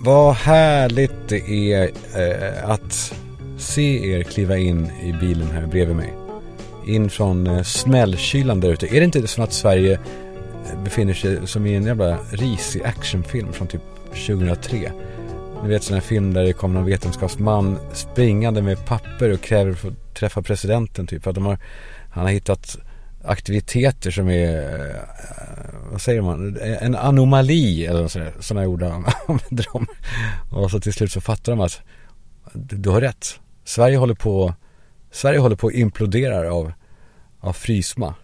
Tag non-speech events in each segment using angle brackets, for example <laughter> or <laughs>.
Vad härligt det är eh, att se er kliva in i bilen här bredvid mig. In från eh, smällkylan där ute. Är det inte så att Sverige eh, befinner sig som i en jävla risig actionfilm från typ 2003? Ni vet sån här film där det kommer någon vetenskapsman springande med papper och kräver att få träffa presidenten typ. För att de har, han har hittat aktiviteter som är, eh, vad säger man, en anomali eller sådär, sådana ord <laughs> använder om. Och så till slut så fattar de att du har rätt. Sverige håller på, Sverige håller på att implodera av, av frysma.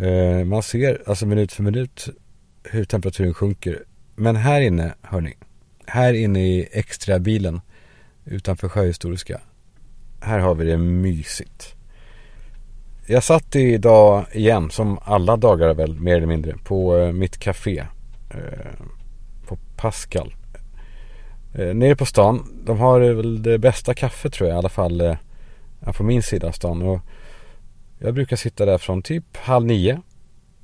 Eh, man ser alltså minut för minut hur temperaturen sjunker. Men här inne, hörni, här inne i extra bilen utanför Sjöhistoriska, här har vi det mysigt. Jag satt idag igen, som alla dagar väl mer eller mindre, på eh, mitt café. Eh, på Pascal. Eh, nere på stan. De har väl det bästa kaffet tror jag i alla fall på min sida av stan. Och jag brukar sitta där från typ halv nio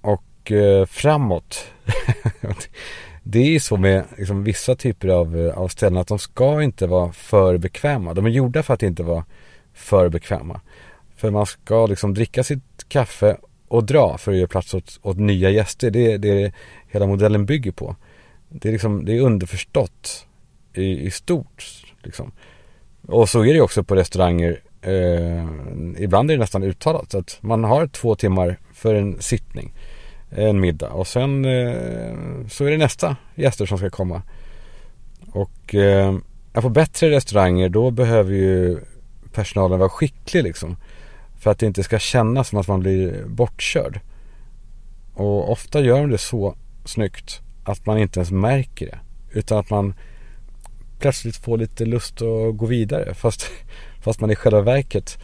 och framåt. <laughs> det är så med liksom, vissa typer av, av ställen att de ska inte vara för bekväma. De är gjorda för att inte vara för bekväma. För man ska liksom dricka sitt kaffe och dra för att ge plats åt, åt nya gäster. Det är det hela modellen bygger på. Det är, liksom, det är underförstått i, i stort. Liksom. Och så är det också på restauranger. Eh, ibland är det nästan uttalat att man har två timmar för en sittning. En middag och sen eh, så är det nästa gäster som ska komma. Och eh, på bättre restauranger då behöver ju personalen vara skicklig liksom. För att det inte ska kännas som att man blir bortkörd. Och ofta gör de det så snyggt att man inte ens märker det. Utan att man plötsligt får lite lust att gå vidare. Fast, <laughs> fast man i själva verket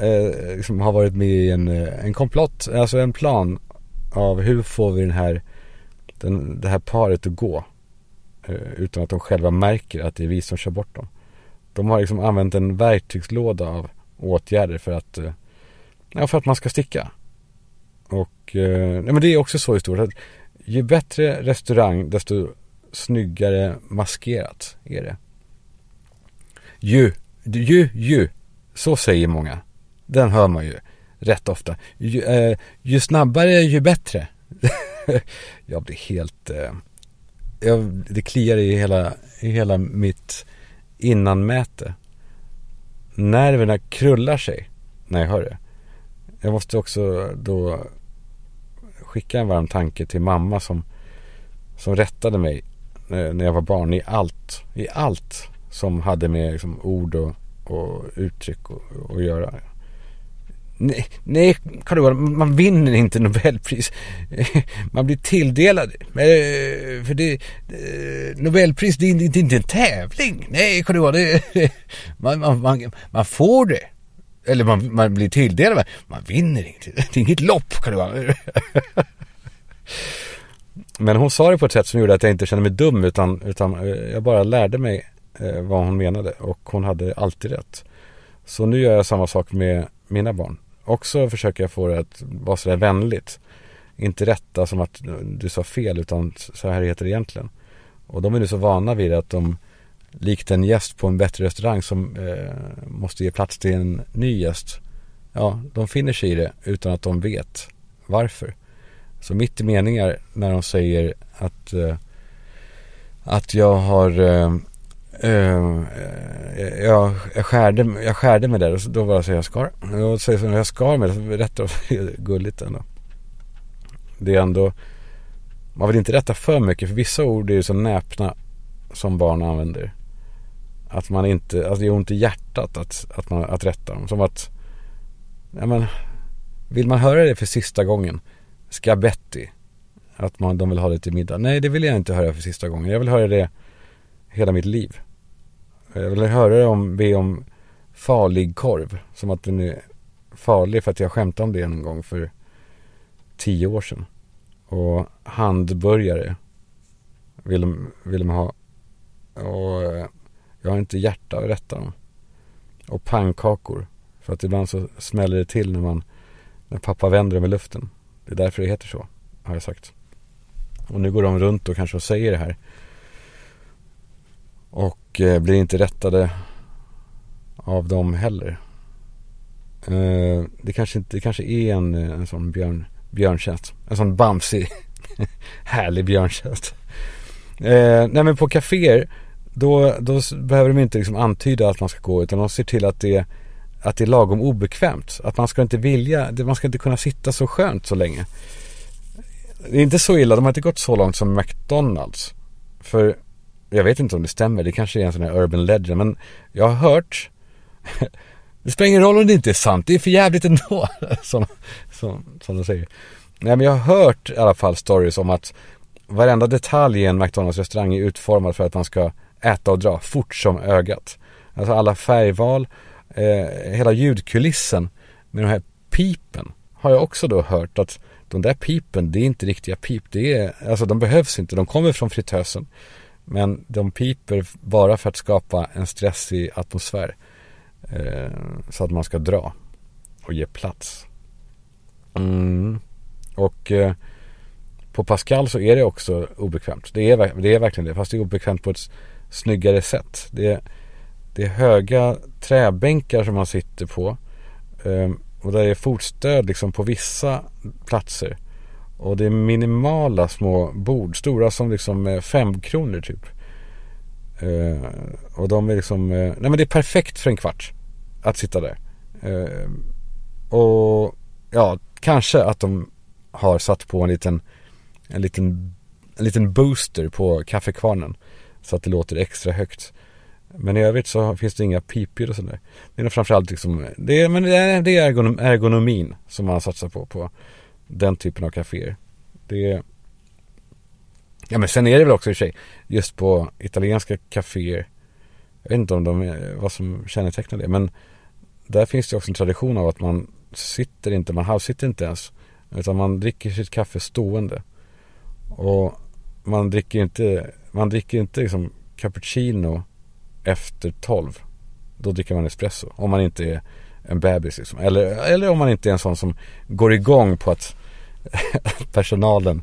eh, liksom har varit med i en, eh, en komplott, alltså en plan av hur får vi den här, den, det här paret att gå. Eh, utan att de själva märker att det är vi som kör bort dem. De har liksom använt en verktygslåda av åtgärder för att, eh, ja, för att man ska sticka. Och eh, nej, men det är också så i stort att ju bättre restaurang desto snyggare maskerat är det. Ju, ju, ju, så säger många. Den hör man ju rätt ofta. Ju, eh, ju snabbare ju bättre. <laughs> jag blir helt, eh, jag, det kliar i hela, i hela mitt innanmäte nerverna krullar sig när jag hör det. Jag måste också då skicka en varm tanke till mamma som, som rättade mig eh, när jag var barn i allt. I allt som hade med liksom, ord och, och uttryck att göra. Nej, nej Karl man vinner inte Nobelpris. <laughs> Man blir tilldelad. Eh, för det, eh, Nobelpris, det är inte en tävling. Nej, Karl <laughs> man, man, man, man får det. Eller man, man blir tilldelad. Man vinner inte. <laughs> Det är inget lopp, Karl Men hon sa det på ett sätt som gjorde att jag inte kände mig dum utan, utan eh, jag bara lärde mig vad hon menade och hon hade alltid rätt. Så nu gör jag samma sak med mina barn också försöker jag få det att vara sådär vänligt. Inte rätta som att du sa fel utan så här heter det egentligen. Och de är nu så vana vid att de likt en gäst på en bättre restaurang som eh, måste ge plats till en ny gäst. Ja, de finner sig i det utan att de vet varför. Så mitt i meningar när de säger att, eh, att jag har eh, Uh, jag, jag, skärde, jag skärde mig där och då var det så jag skar. Och så, när jag skar mig, det rätt <laughs> gulligt ändå. Det är ändå, man vill inte rätta för mycket för vissa ord är ju så näpna som barn använder. Att man inte, alltså det gör ont i hjärtat att, att, man, att rätta dem. Som att, ja men, vill man höra det för sista gången, skabetti, att man, de vill ha det till middag. Nej, det vill jag inte höra för sista gången. Jag vill höra det hela mitt liv. Jag vill höra om, be om farlig korv. Som att den är farlig för att jag skämtade om det en gång för tio år sedan. Och handburgare vill de, vill de ha. Och eh, jag har inte hjärta att rätta dem. Och pannkakor. För att ibland så smäller det till när man, När pappa vänder dem i luften. Det är därför det heter så, har jag sagt. Och nu går de runt och kanske och säger det här. Och och eh, blir inte rättade av dem heller. Eh, det, kanske inte, det kanske är en, eh, en sån björn, björntjänst. En sån bamsig, <laughs> härlig björntjänst. Eh, nej men på kaféer, då, då behöver de inte liksom antyda att man ska gå utan de ser till att det, att det är lagom obekvämt. Att man ska inte vilja, man ska inte kunna sitta så skönt så länge. Det är inte så illa, de har inte gått så långt som McDonalds. För jag vet inte om det stämmer, det kanske är en sån här urban legend men jag har hört <laughs> Det spelar ingen roll om det inte är sant, det är för jävligt ändå <laughs> som, som, som de säger Nej men jag har hört i alla fall stories om att varenda detalj i en McDonalds restaurang är utformad för att man ska äta och dra fort som ögat. Alltså alla färgval, eh, hela ljudkulissen med de här pipen har jag också då hört att de där pipen, det är inte riktiga pip. Det är, alltså de behövs inte, de kommer från fritösen. Men de piper bara för att skapa en stressig atmosfär. Eh, så att man ska dra och ge plats. Mm. Och eh, på Pascal så är det också obekvämt. Det är, det är verkligen det. Fast det är obekvämt på ett snyggare sätt. Det är, det är höga träbänkar som man sitter på. Eh, och det är fotstöd liksom på vissa platser. Och det är minimala små bord. Stora som liksom fem kronor typ. Eh, och de är liksom, eh, nej men det är perfekt för en kvart. Att sitta där. Eh, och ja, kanske att de har satt på en liten, en liten, en liten booster på kaffekvarnen. Så att det låter extra högt. Men i övrigt så finns det inga pipljud och sådär. Det är framförallt liksom, det är, men det är, det är ergonomin som man satsar på, på den typen av kaféer. Det är, ja men sen är det väl också i och för sig, just på italienska kaféer, jag vet inte om de är, vad som kännetecknar det, men där finns det också en tradition av att man sitter inte, man halvsitter inte ens, utan man dricker sitt kaffe stående. Och man dricker inte, man dricker inte liksom cappuccino efter 12. Då dricker man espresso. Om man inte är en bebis liksom. Eller, eller om man inte är en sån som går igång på att <laughs> personalen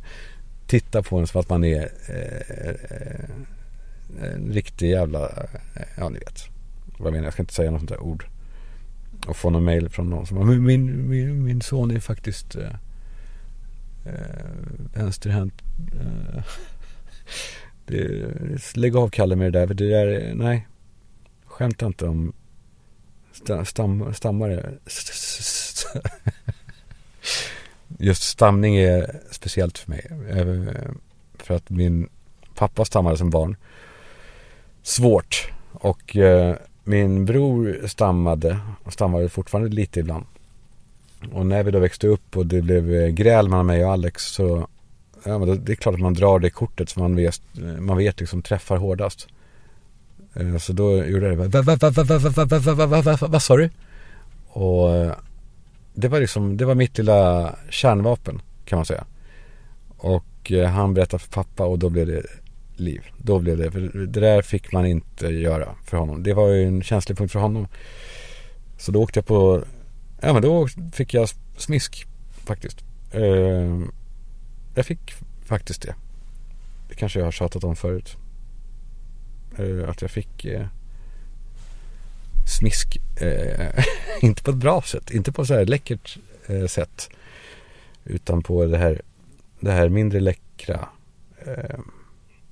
tittar på en som att man är eh, eh en riktig jävla, eh, ja ni vet vad jag menar. Jag ska inte säga något sånt där ord. Och få någon mail från någon som min, min, min, min son är faktiskt eh, eh vänsterhänt. Eh, <laughs> det, lägg av Kalle med det där. För det där, nej. Skämta inte om stam, stammare. Just stamning är speciellt för mig. Eh, för att min pappa stammade som barn. Svårt. Och eh, min bror stammade och stammade fortfarande lite ibland. Och när vi då växte upp och det blev eh, gräl mellan mig och Alex så ja, men det är klart att man drar det kortet som man vet, eh, man vet liksom träffar hårdast. Så då gjorde jag det. Vad sa du? Och det var liksom, det var mitt lilla kärnvapen kan man säga. Och han berättade för pappa och då blev det liv. Då blev det, för det där fick man inte göra för honom. Det var ju en känslig punkt för honom. Så då åkte jag på, ja men då fick jag smisk faktiskt. Jag fick faktiskt det. Det kanske jag har tjatat om förut. Eh, att jag fick eh, smisk. Eh, <laughs> inte på ett bra sätt. Inte på så här läckert eh, sätt. Utan på det här, det här mindre läckra eh,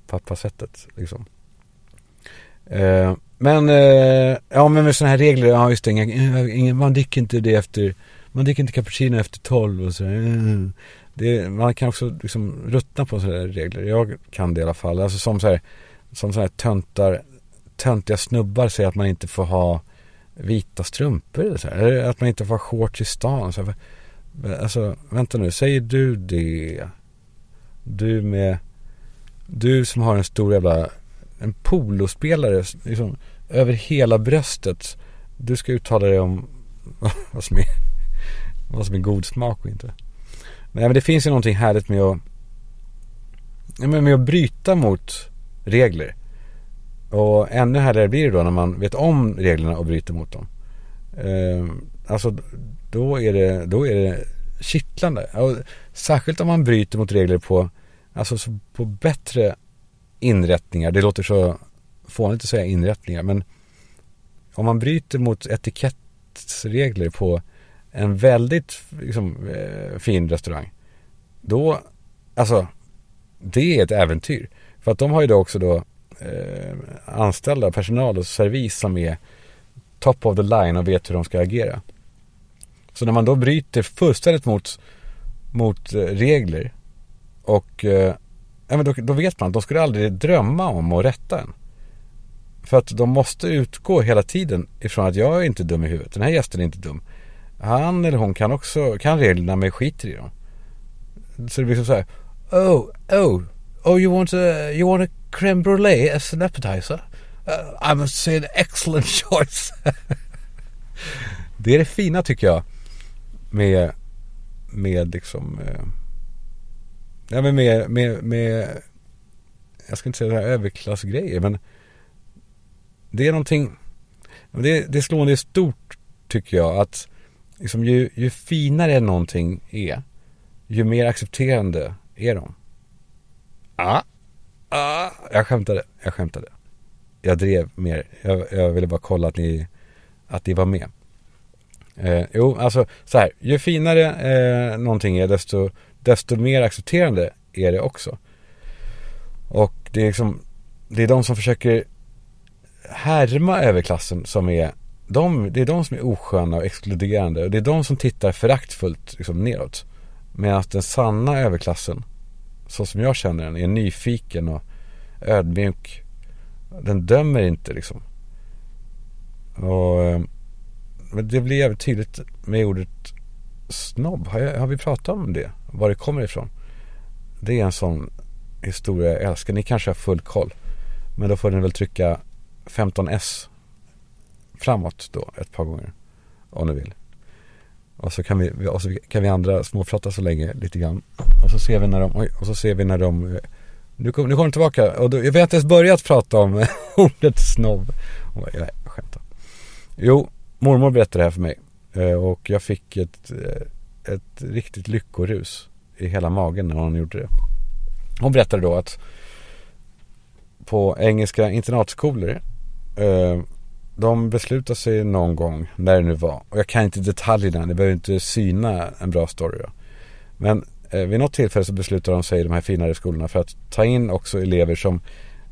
pappasättet. Liksom. Eh, men, eh, ja men med sådana här regler, ja just det, inga, inga, man dricker inte det efter, man dricker inte cappuccino efter tolv och sådär eh, det, man kan också liksom ruttna på sådana här regler. Jag kan det i alla fall. Alltså som så här, som sådana här töntar, töntiga snubbar säger att man inte får ha vita strumpor eller så här. Eller att man inte får ha shorts i stan. Så här. Alltså, vänta nu, säger du det? Du med, du som har en stor jävla, en polospelare liksom, över hela bröstet. Du ska uttala dig om <laughs> vad som är, vad som är god smak och inte. Nej men det finns ju någonting härligt med att, med att bryta mot regler. Och ännu härligare blir det då när man vet om reglerna och bryter mot dem. Eh, alltså då är det, då är det kittlande. Och särskilt om man bryter mot regler på, alltså på bättre inrättningar. Det låter så fånigt att säga inrättningar, men om man bryter mot etikettsregler på en väldigt liksom, eh, fin restaurang. Då, alltså, det är ett äventyr. För att de har ju då också då eh, anställda personal och servis som är top of the line och vet hur de ska agera. Så när man då bryter fullständigt mot, mot eh, regler och eh, då, då, vet man att de skulle aldrig drömma om att rätta en. För att de måste utgå hela tiden ifrån att jag är inte dum i huvudet. Den här gästen är inte dum. Han eller hon kan också, kan reglerna men skiter i dem. Så det blir som så här. Oh, oh, oh you want a, you want a creme brulee as an appetizer? Uh, I must say an excellent <laughs> choice. det är det fina tycker jag. Med, med liksom, eh, ja men med, med, med, jag ska inte säga det här överklassgrejer men det är någonting, det, det är slående stort tycker jag att liksom ju, ju finare någonting är, ju mer accepterande är de. Ah, ah, jag skämtade, jag skämtade. Jag drev mer, jag, jag ville bara kolla att ni, att ni var med. Eh, jo, alltså så här, ju finare eh, någonting är desto, desto mer accepterande är det också. Och det är liksom, det är de som försöker härma överklassen som är de, det är de som är osköna och exkluderande. Och det är de som tittar föraktfullt liksom, neråt. Medan den sanna överklassen, så som jag känner den, är nyfiken och ödmjuk. Den dömer inte liksom. Och eh, men det blir jävligt tydligt med ordet snobb. Har, jag, har vi pratat om det? Var det kommer ifrån? Det är en sån historia jag älskar. Ni kanske har full koll. Men då får ni väl trycka 15S framåt då ett par gånger. Om ni vill. Och så kan vi, och så kan vi andra småprata så länge lite grann. Och så ser vi när de, oj, och så ser vi när de, nu nu, kom, kommer de tillbaka. Och då, jag vet inte ens börjat prata om <laughs> ordet snobb. Och bara, jag skämtar. Jo, mormor berättade det här för mig. Eh, och jag fick ett, eh, ett riktigt lyckorus i hela magen när hon gjorde det. Hon berättade då att på engelska internatskolor de beslutar sig någon gång, när det nu var. Och jag kan inte detaljerna, ni behöver inte syna en bra story då. Men eh, vid något tillfälle så beslutar de sig i de här finare skolorna för att ta in också elever som,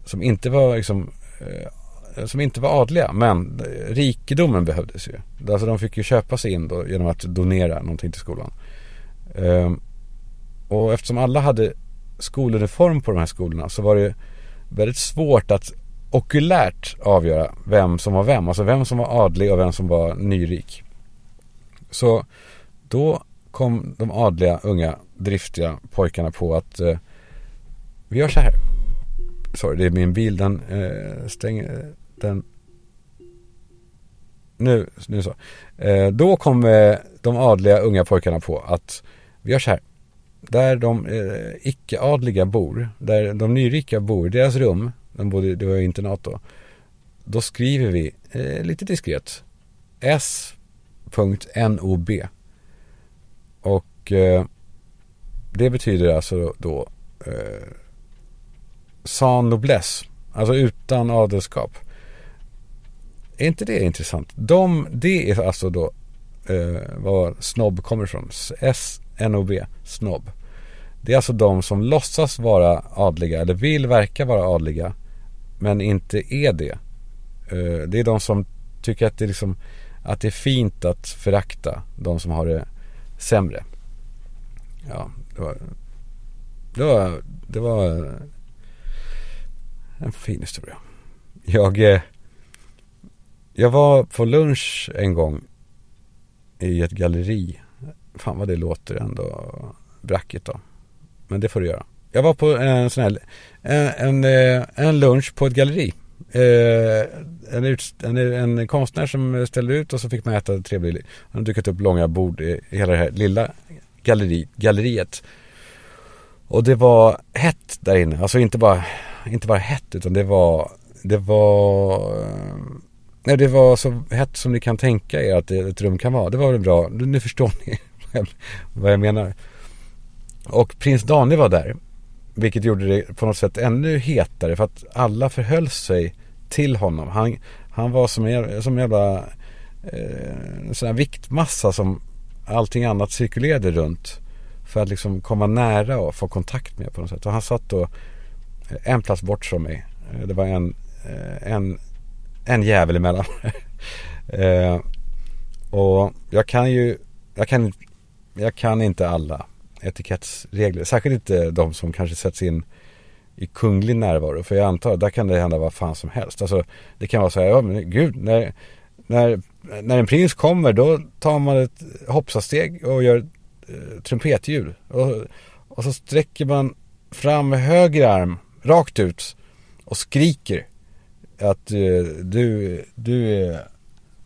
som inte var liksom eh, som inte var adliga, men eh, rikedomen behövdes ju. Alltså de fick ju köpa sig in då genom att donera någonting till skolan. Eh, och eftersom alla hade skoluniform på de här skolorna så var det väldigt svårt att okulärt avgöra vem som var vem. Alltså vem som var adlig och vem som var nyrik. Så då kom de adliga, unga, driftiga pojkarna på att eh, vi gör så här. Sorry, det är min bil. Den eh, stänger, den nu, nu så. Eh, då kom eh, de adliga unga pojkarna på att vi gör så här. Där de eh, icke-adliga bor, där de nyrika bor, deras rum, de bodde, det var ju internat då. Då skriver vi eh, lite diskret S.NOB. Och eh, det betyder alltså då eh, sans noblesse. Alltså utan adelskap. Är inte det intressant? De, det är alltså då eh, var snobb kommer ifrån. S-N-O-B, snobb. Det är alltså de som låtsas vara adliga eller vill verka vara adliga men inte är det. Eh, det är de som tycker att det, liksom, att det är fint att förakta de som har det sämre. Ja, det var, det var, det var en fin historia. Jag, eh, jag var på lunch en gång i ett galleri. Fan vad det låter ändå brackigt då. Men det får du göra. Jag var på en sån här, en, en, eh, en lunch på ett galleri. Eh, en, en, en konstnär som ställde ut och så fick man äta trevligt. Han har dukat upp långa bord i hela det här lilla galleri, galleriet. Och det var hett där inne. Alltså inte bara, inte bara hett utan det var, det var, eh, nej det var så hett som ni kan tänka er att ett rum kan vara. Det var väl bra, nu förstår ni <laughs> vad jag menar. Och prins Daniel var där. Vilket gjorde det på något sätt ännu hetare för att alla förhöll sig till honom. Han, han var som en, som en jävla eh, sån här viktmassa som allting annat cirkulerade runt. För att liksom komma nära och få kontakt med på något sätt. Och han satt då eh, en plats bort från mig. Eh, det var en, eh, en, en jävel emellan. <laughs> eh, och jag kan ju, jag kan, jag kan inte alla etikettsregler. Särskilt inte de som kanske sätts in i kunglig närvaro. För jag antar, att där kan det hända vad fan som helst. Alltså det kan vara så här, ja men gud, när, när, när en prins kommer då tar man ett hoppsasteg och gör eh, trumpetljud. Och, och så sträcker man fram höger arm rakt ut och skriker att eh, du, du är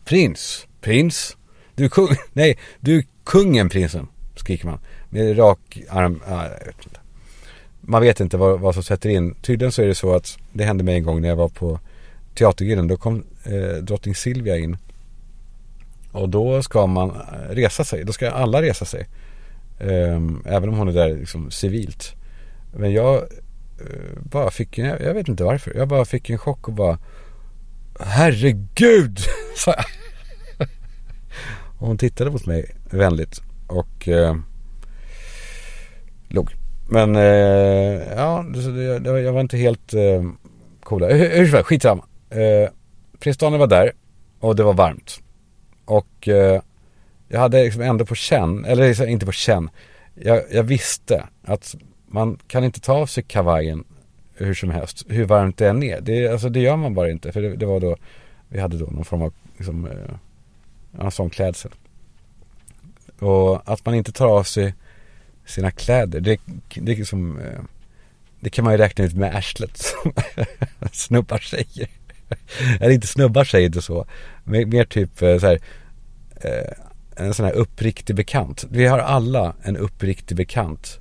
prins, prins, du är kung, <laughs> nej, du är kungen prinsen, skriker man. Med rak arm, ah, jag vet inte. Man vet inte vad, vad som sätter in. Tydligen så är det så att det hände mig en gång när jag var på Teatergrillen. Då kom eh, drottning Silvia in. Och då ska man eh, resa sig. Då ska alla resa sig. Um, även om hon är där liksom civilt. Men jag uh, bara fick en, jag vet inte varför. Jag bara fick en chock och bara Herregud! <laughs> sa jag. och hon tittade mot mig vänligt och uh, log. Men eh, ja, det, det, jag var inte helt eh, coola. Hur, som helst, skitsamma. Eh, Prins Daniel var där och det var varmt. Och eh, jag hade liksom ändå på känn, eller liksom inte på känn. Jag, jag, visste att man kan inte ta av sig kavajen hur som helst, hur varmt det än är. Det, alltså, det gör man bara inte. För det, det var då, vi hade då någon form av liksom, eh, sån klädsel. Och att man inte tar av sig sina kläder, det, det, liksom, eh, det kan man ju räkna ut med arslet som <laughs> snubbar säger. Eller inte snubbar säger inte så. Mer, mer typ eh, så här, eh, en sån här uppriktig bekant. Vi har alla en uppriktig bekant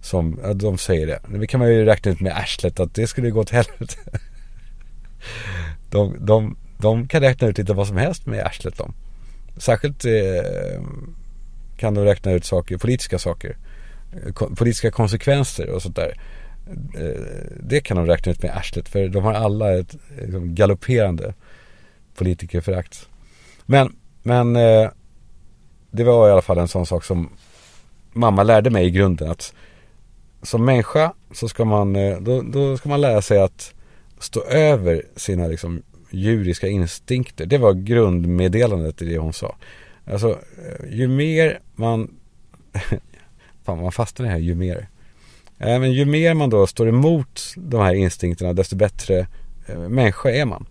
som, de säger det. Det kan man ju räkna ut med arslet att det skulle gå åt helvete. <laughs> De, de, de kan räkna ut lite vad som helst med arslet de. Särskilt eh, kan de räkna ut saker, politiska saker. Politiska konsekvenser och sånt där. Eh, det kan de räkna ut med arslet för de har alla ett liksom, galopperande politikerförakt. Men, men eh, det var i alla fall en sån sak som mamma lärde mig i grunden att som människa så ska man, eh, då, då ska man lära sig att stå över sina liksom djuriska instinkter. Det var grundmeddelandet i det hon sa. Alltså, ju mer man, fan man fastnar i det här, ju mer. Eh, men ju mer man då står emot de här instinkterna, desto bättre eh, människa är man.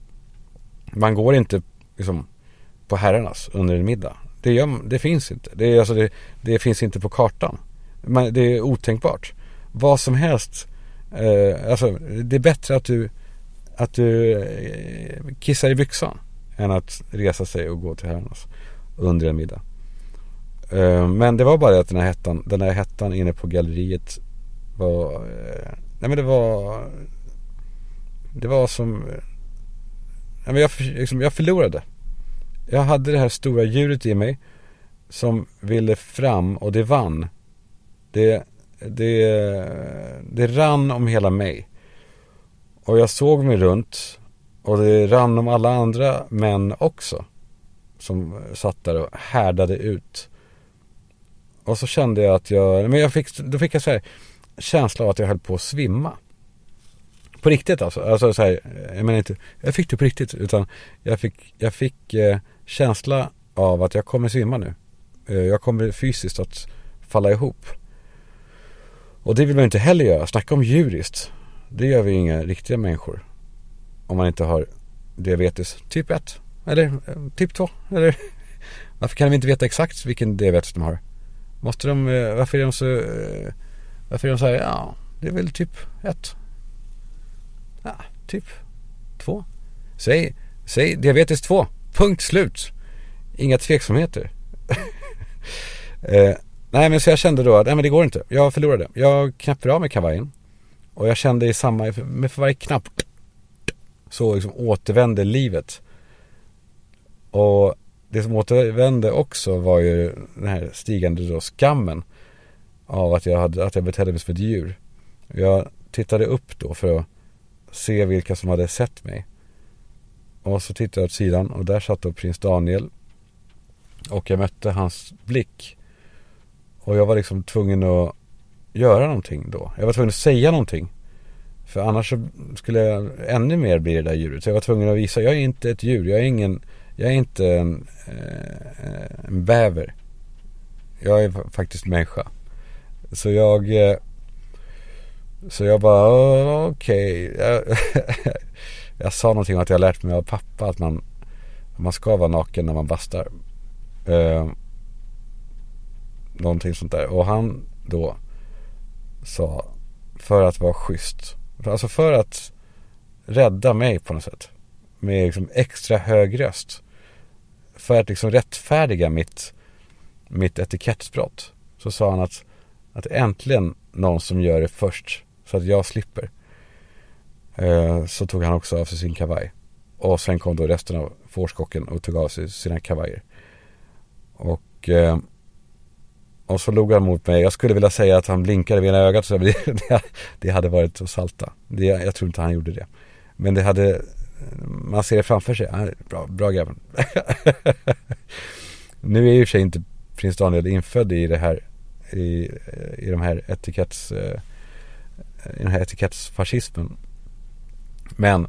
Man går inte liksom på herrarnas under en middag. Det, gör, det finns inte. Det, alltså det, det, finns inte på kartan. Man, det är otänkbart. Vad som helst. Eh, alltså, det är bättre att du, att du eh, kissar i byxan än att resa sig och gå till herrarnas under en middag. Eh, men det var bara det att den här hettan, den här hettan inne på galleriet var, eh, nej men det var, det var som, eh, nej men jag, liksom, jag förlorade jag hade det här stora djuret i mig som ville fram och det vann. Det, det, det rann om hela mig. Och jag såg mig runt och det rann om alla andra män också. Som satt där och härdade ut. Och så kände jag att jag, men jag fick, då fick jag så här känsla av att jag höll på att svimma. På riktigt alltså. alltså så här, jag menar inte, jag fick det på riktigt. Utan jag fick, jag fick eh, känsla av att jag kommer svimma nu. Eh, jag kommer fysiskt att falla ihop. Och det vill man inte heller göra. Snacka om djuriskt. Det gör vi inga riktiga människor. Om man inte har diabetes typ 1. Eller eh, typ 2. Eller <laughs> varför kan vi inte veta exakt vilken diabetes de har? Måste de, eh, varför är de så, eh, varför är de så här, ja, det är väl typ ett. Ja, typ två. Säg, säg diabetes 2. Punkt slut. Inga tveksamheter. <laughs> eh, nej men så jag kände då att, nej men det går inte. Jag förlorade. Jag knäpper av mig kavajen. Och jag kände i samma, med för varje knapp så liksom återvände livet. Och det som återvände också var ju den här stigande då skammen av att jag, hade, att jag betedde mig som ett djur. Jag tittade upp då för att se vilka som hade sett mig. Och så tittade jag åt sidan och där satt då prins Daniel. Och jag mötte hans blick. Och jag var liksom tvungen att göra någonting då. Jag var tvungen att säga någonting. För annars så skulle jag ännu mer bli det där djuret. Så jag var tvungen att visa, jag är inte ett djur. Jag är ingen, jag är inte en, eh, en bäver. Jag är faktiskt människa. Så jag, eh, så jag bara okej. Okay. Jag, <laughs> jag sa någonting om att jag lärt mig av pappa att man, man ska vara naken när man bastar. Eh, någonting sånt där. Och han då sa för att vara schysst. Alltså för att rädda mig på något sätt. Med liksom extra hög röst. För att liksom rättfärdiga mitt, mitt etikettsbrott. Så sa han att, att äntligen någon som gör det först. Så att jag slipper. Eh, så tog han också av sig sin kavaj. Och sen kom då resten av fårskocken och tog av sig sina kavajer. Och eh, och så log han mot mig. Jag skulle vilja säga att han blinkade med ena ögat. Så det, <laughs> det, det hade varit att salta. Det, jag tror inte han gjorde det. Men det hade, man ser det framför sig. Bra, bra grabben. <laughs> nu är ju i och för sig inte prins Daniel infödd i det här, i, i de här etiketts, eh, i den här etikettsfascismen. Men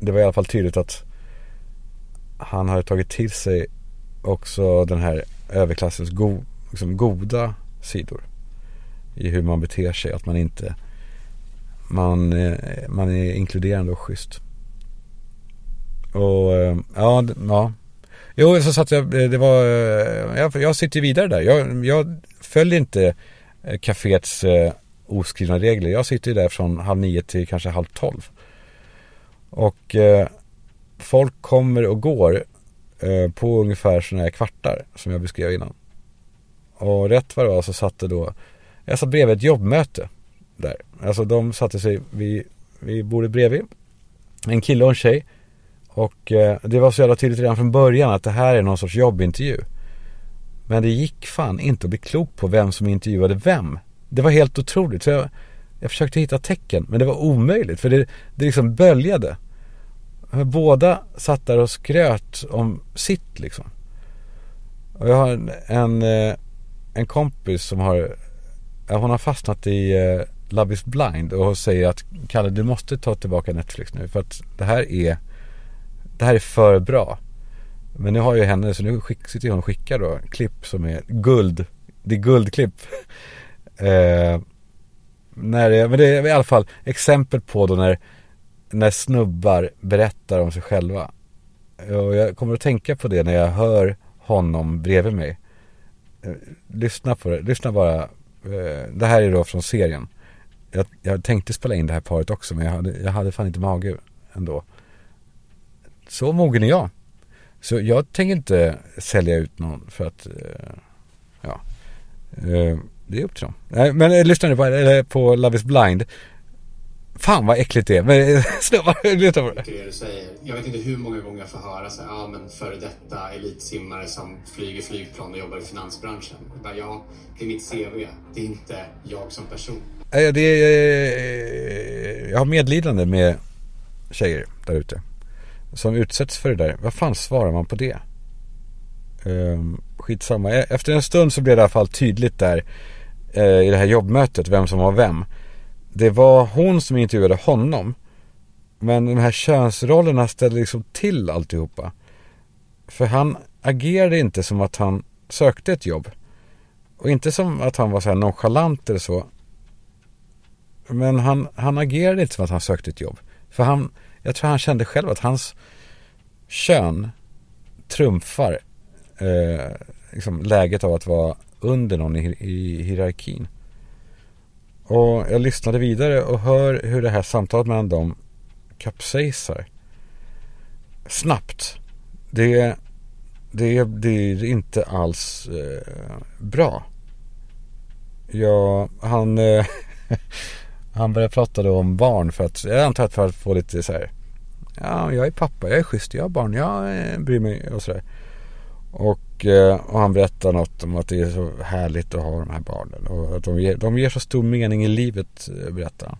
det var i alla fall tydligt att han hade tagit till sig också den här överklassens go liksom goda sidor i hur man beter sig. Att man inte man, eh, man är inkluderande och schysst. Och eh, ja, ja. Jo, så satt jag, eh, det var, eh, jag, jag sitter vidare där. Jag, jag följer inte kaféets oskrivna regler. Jag sitter ju där från halv nio till kanske halv tolv. Och eh, folk kommer och går eh, på ungefär sådana här kvartar som jag beskrev innan. Och rätt vad det var så satt det då, jag satt bredvid ett jobbmöte där. Alltså de satte sig vi, vid bordet bredvid. En kille och en tjej. Och eh, det var så jävla tydligt redan från början att det här är någon sorts jobbintervju. Men det gick fan inte att bli klok på vem som intervjuade vem. Det var helt otroligt. Så jag, jag försökte hitta tecken men det var omöjligt för det, det liksom böljade. Båda satt där och skröt om sitt liksom. Och jag har en, en, eh, en kompis som har, hon har fastnat i eh, Love is blind och säger att Kalle du måste ta tillbaka Netflix nu för att det här är, det här är för bra. Men nu har ju henne, så nu skick, sitter hon och skickar då klipp som är guld. Det är guldklipp. <laughs> eh, när det, men det är i alla fall exempel på då när, när snubbar berättar om sig själva. Och jag kommer att tänka på det när jag hör honom bredvid mig. Eh, lyssna på det, lyssna bara. Eh, det här är då från serien. Jag, jag tänkte spela in det här paret också men jag hade, jag hade fan inte mage ändå. Så mogen är jag. Så jag tänker inte sälja ut någon för att, eh, ja. Det är upp till dem. Nej, men lyssna nu på, på Love is blind. Fan vad äckligt det är. Men <laughs> snubbar, lyssna på det. Jag vet inte hur många gånger jag får höra så här, ja men före detta elitsimmare som flyger flygplan och jobbar i finansbranschen. Bara, ja, det är mitt CV. Det är inte jag som person. Det är, jag har medlidande med tjejer där ute. Som utsätts för det där. Vad fan svarar man på det? Ehm, skitsamma. E, efter en stund så blev det i alla fall tydligt där eh, i det här jobbmötet vem som var vem det var hon som intervjuade honom. Men de här könsrollerna ställde liksom till alltihopa. För han agerade inte som att han sökte ett jobb. Och inte som att han var så här nonchalant eller så. Men han, han agerade inte som att han sökte ett jobb. För han, jag tror han kände själv att hans kön trumfar eh, liksom läget av att vara under någon i, i hierarkin. Och jag lyssnade vidare och hör hur det här samtalet mellan dem kapsejsar. Snabbt. Det, det blir inte alls eh, bra. Ja, han, eh, <laughs> han började prata då om barn för att, jag antar att för att få lite så här. Ja, jag är pappa, jag är schysst, jag har barn, jag eh, bryr mig och sådär. Och, eh, och han berättar något om att det är så härligt att ha de här barnen. Och att de ger, de ger så stor mening i livet, eh, berättar han.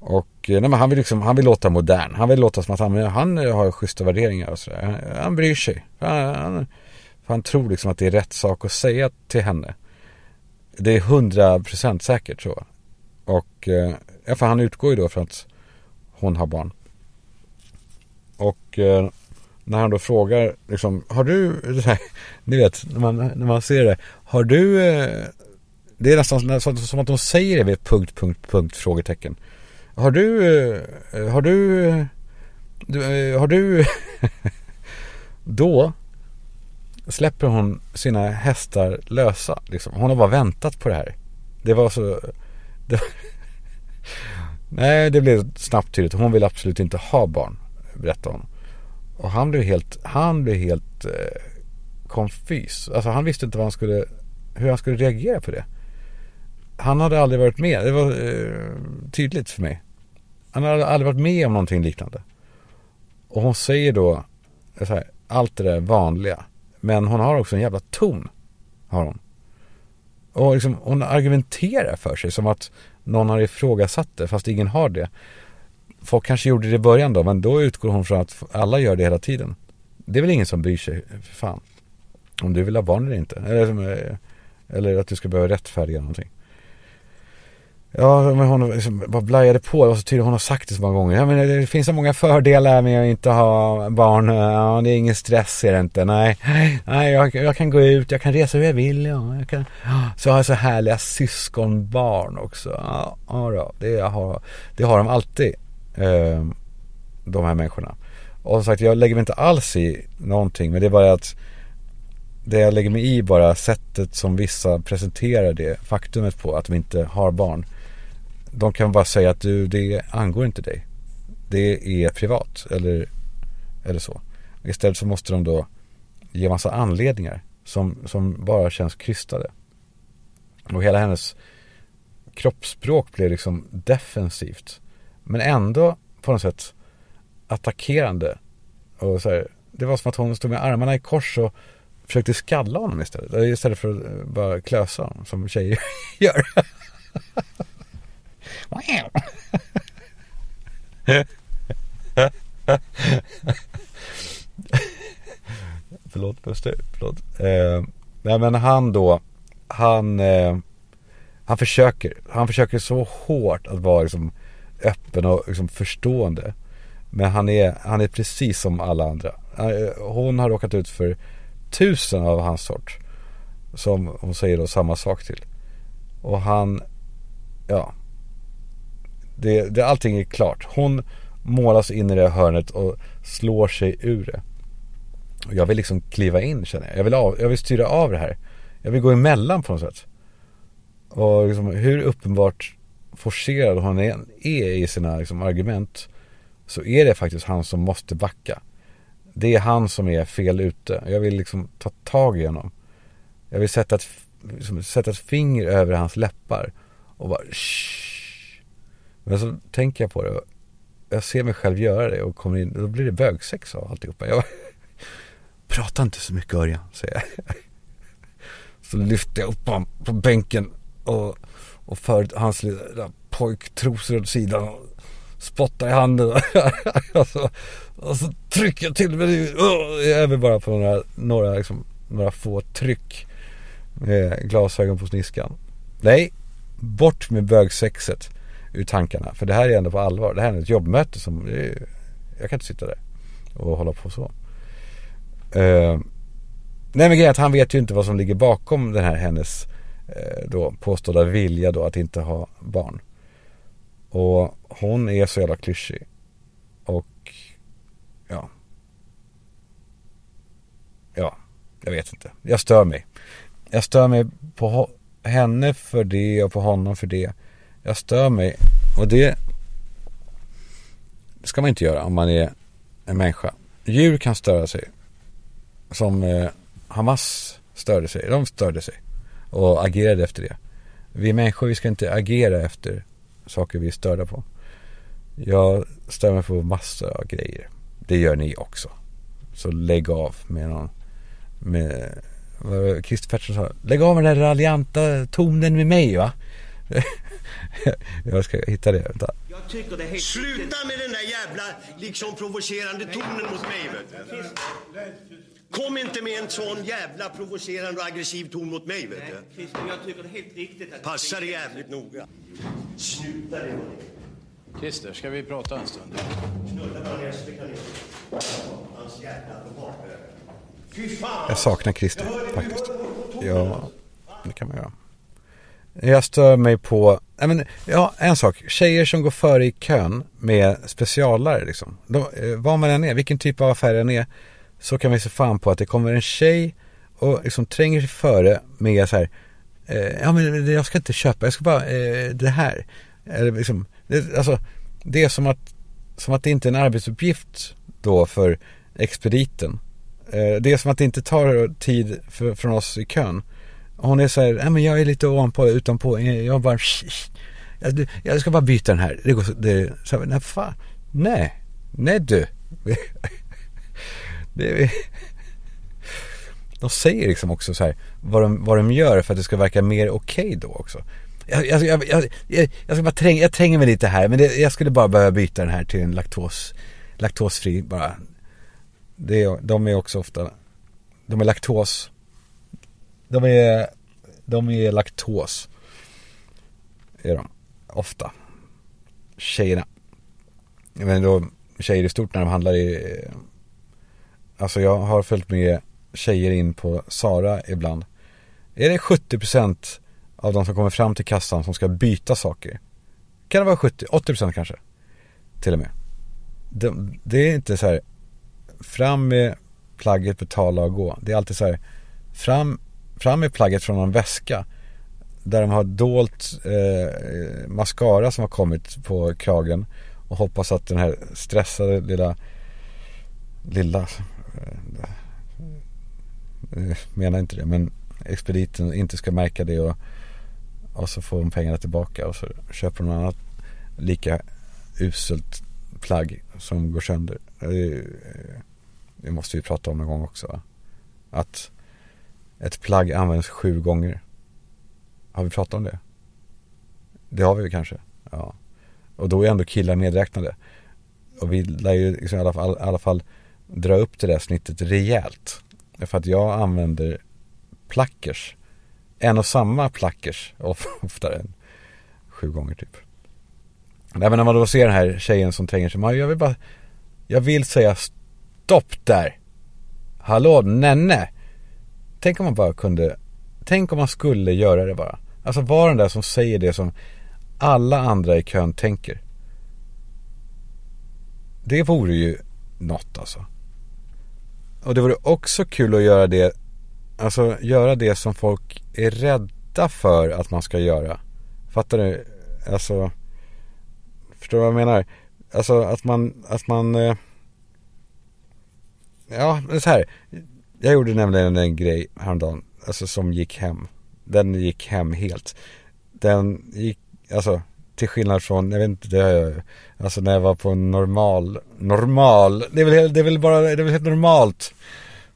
Och nej, men han, vill liksom, han vill låta modern. Han vill låta som att han, han har schyssta värderingar och sådär. Han, han bryr sig. Han, han, han tror liksom att det är rätt sak att säga till henne. Det är hundra procent säkert så. Och ja, för han utgår ju då från att hon har barn. Och eh, när han då frågar, liksom, har du, <laughs> här, ni vet, när man, när man ser det, har du, eh, det är nästan som, som att de säger det vid punkt, punkt, punkt, frågetecken. Har du, eh, har du, du eh, har du, <laughs> då släpper hon sina hästar lösa. Liksom. Hon har bara väntat på det här. Det var så, det, <laughs> nej det blev snabbt tydligt. Hon vill absolut inte ha barn, Berättade hon. Och han blev helt, han blev helt eh, konfys. Alltså han visste inte vad han skulle, hur han skulle reagera på det. Han hade aldrig varit med, det var eh, tydligt för mig. Han hade aldrig varit med om någonting liknande. Och hon säger då här, allt det där vanliga. Men hon har också en jävla ton. Har hon. Och liksom, hon argumenterar för sig som att någon har ifrågasatt det fast ingen har det. Folk kanske gjorde det i början då, men då utgår hon från att alla gör det hela tiden. Det är väl ingen som bryr sig, för fan. Om du vill ha barn eller inte. Eller, eh, eller att du ska behöva rättfärdiga någonting. Ja, men hon liksom bara blajade på. Det var så tydligt. Hon har sagt det så många gånger. Ja, men det finns så många fördelar med att inte ha barn. Ja, det är ingen stress är det inte. Nej, nej jag, jag kan gå ut. Jag kan resa hur jag vill. Ja, jag kan. Så har jag så härliga syskonbarn också. Ja, ja då, det, har, det har de alltid. Eh, de här människorna. Och som sagt, jag lägger mig inte alls i någonting. Men det är bara att det jag lägger mig i bara sättet som vissa presenterar det faktumet på att de inte har barn. De kan bara säga att du, det angår inte dig. Det är privat eller, eller så. Istället så måste de då ge massa anledningar som, som bara känns krystade. Och hela hennes kroppsspråk blev liksom defensivt. Men ändå på något sätt attackerande. Och så här, det var som att hon stod med armarna i kors och försökte skalla honom istället. Istället för att eh, bara klösa honom som tjejer <laughs> gör. <laughs> förlåt Buster, förlåt. Eh, nej men han då, han, eh, han försöker, han försöker så hårt att vara liksom öppen och liksom förstående. Men han är, han är precis som alla andra. Hon har råkat ut för tusen av hans sort. Som hon säger då samma sak till. Och han, ja. Det, det, allting är klart. Hon målas in i det hörnet och slår sig ur det. Och jag vill liksom kliva in känner jag. Jag vill, av, jag vill styra av det här. Jag vill gå emellan på något sätt. Och liksom, hur uppenbart forcerad han är, är i sina liksom, argument så är det faktiskt han som måste backa. Det är han som är fel ute. Jag vill liksom ta tag i honom. Jag vill sätta ett, liksom, sätta ett finger över hans läppar och bara Shh. Men så tänker jag på det. Jag ser mig själv göra det och kommer in. Då blir det bögsex av alltihopa. Jag <laughs> Prata inte så mycket Örjan, säger jag. <laughs> Så lyfter jag upp honom på bänken och och för hans lilla pojktrosor åt sidan och spottar i handen. och, <laughs> så, alltså, och så trycker jag till mig. det. Även bara på några, några, liksom, några få tryck med glasögon på sniskan. Nej, bort med bögsexet ur tankarna. För det här är ändå på allvar. Det här är ett jobbmöte som, jag kan inte sitta där och hålla på så. Uh, nej men grejen är att han vet ju inte vad som ligger bakom den här hennes Eh, då påstådda vilja då att inte ha barn. Och hon är så jävla klyschig. Och ja. Ja, jag vet inte. Jag stör mig. Jag stör mig på henne för det och på honom för det. Jag stör mig. Och det ska man inte göra om man är en människa. Djur kan störa sig. Som eh, Hamas störde sig. De störde sig och agerade efter det. Vi människor, vi ska inte agera efter saker vi är störda på. Jag stör mig på massor av grejer. Det gör ni också. Så lägg av med någon med vad Christer Pettersson sa. Lägg av med den där raljanta tonen med mig va. <laughs> jag ska hitta det. Vänta. Det Sluta med den där jävla liksom provocerande tonen mot mig. Vet du. Kom inte med en sån jävla provocerande och aggressiv ton mot mig. Vet du. Christer, jag tycker det är helt riktigt att... Passa dig jävligt noga. Sluta det. Christer, ska vi prata en stund? Knulla med nästa kanin. Hans jävla advokat. Fy fan. Jag saknar Christer faktiskt. Ja, det kan man göra. Jag stör mig på, nej men, ja en sak, tjejer som går före i kön med specialare liksom. De, eh, vad man än är, vilken typ av affär den är, så kan vi se fan på att det kommer en tjej och liksom tränger sig före med så här, eh, ja men jag ska inte köpa, jag ska bara, eh, det här. Eller liksom, det, alltså, det är som att, som att det inte är en arbetsuppgift då för expediten. Eh, det är som att det inte tar tid för, från oss i kön. Hon är så här, nej men jag är lite ovanpå, utanpå, eh, jag bara, jag, jag ska bara byta den här. Det går så, det, så nej fan, nej, nej du. <laughs> Det, <laughs> de säger liksom också så här, vad de, vad de gör för att det ska verka mer okej okay då också. Jag, jag, jag, jag, jag ska bara tränga, jag tränger mig lite här men det, jag skulle bara behöva byta den här till en laktos, laktosfri bara. Det, de är också ofta, de är laktos de är, de är laktos. Är de. Ofta. Tjejerna. Men då tjejer i stort när de handlar i Alltså jag har följt med tjejer in på Sara ibland. Är det 70% av de som kommer fram till kassan som ska byta saker? Kan det vara 70, 80% kanske? Till och med. Det, det är inte så här fram med plagget, betala och gå. Det är alltid så här fram fram med plagget från någon väska. Där de har dolt eh, mascara som har kommit på kragen. Och hoppas att den här stressade lilla, lilla, Eh, menar inte det, men expediten inte ska märka det och, och så får de pengarna tillbaka och så köper de något annat lika uselt plagg som går sönder. Det, eh, det måste vi prata om någon gång också. Va? Att ett plagg används sju gånger. Har vi pratat om det? Det har vi väl kanske. Ja. Och då är ändå killar medräknade. Och vi lär ju liksom i alla fall, i alla fall dra upp det där snittet rejält. För att jag använder plackers. En och samma plackers <laughs> oftare än sju gånger typ. Nej men när man då ser den här tjejen som tränger sig. Jag vill bara, jag vill säga stopp där. Hallå nenne. Tänk om man bara kunde, tänk om man skulle göra det bara. Alltså vara den där som säger det som alla andra i kön tänker. Det vore ju något alltså. Och det vore också kul att göra det, alltså göra det som folk är rädda för att man ska göra. Fattar du? Alltså, förstår du vad jag menar? Alltså att man, att man, eh, ja, så här. Jag gjorde nämligen en grej häromdagen, alltså som gick hem. Den gick hem helt. Den gick, alltså till skillnad från, jag vet inte, det, alltså när jag var på en normal, normal, det är väl, det är väl bara, det är väl helt normalt.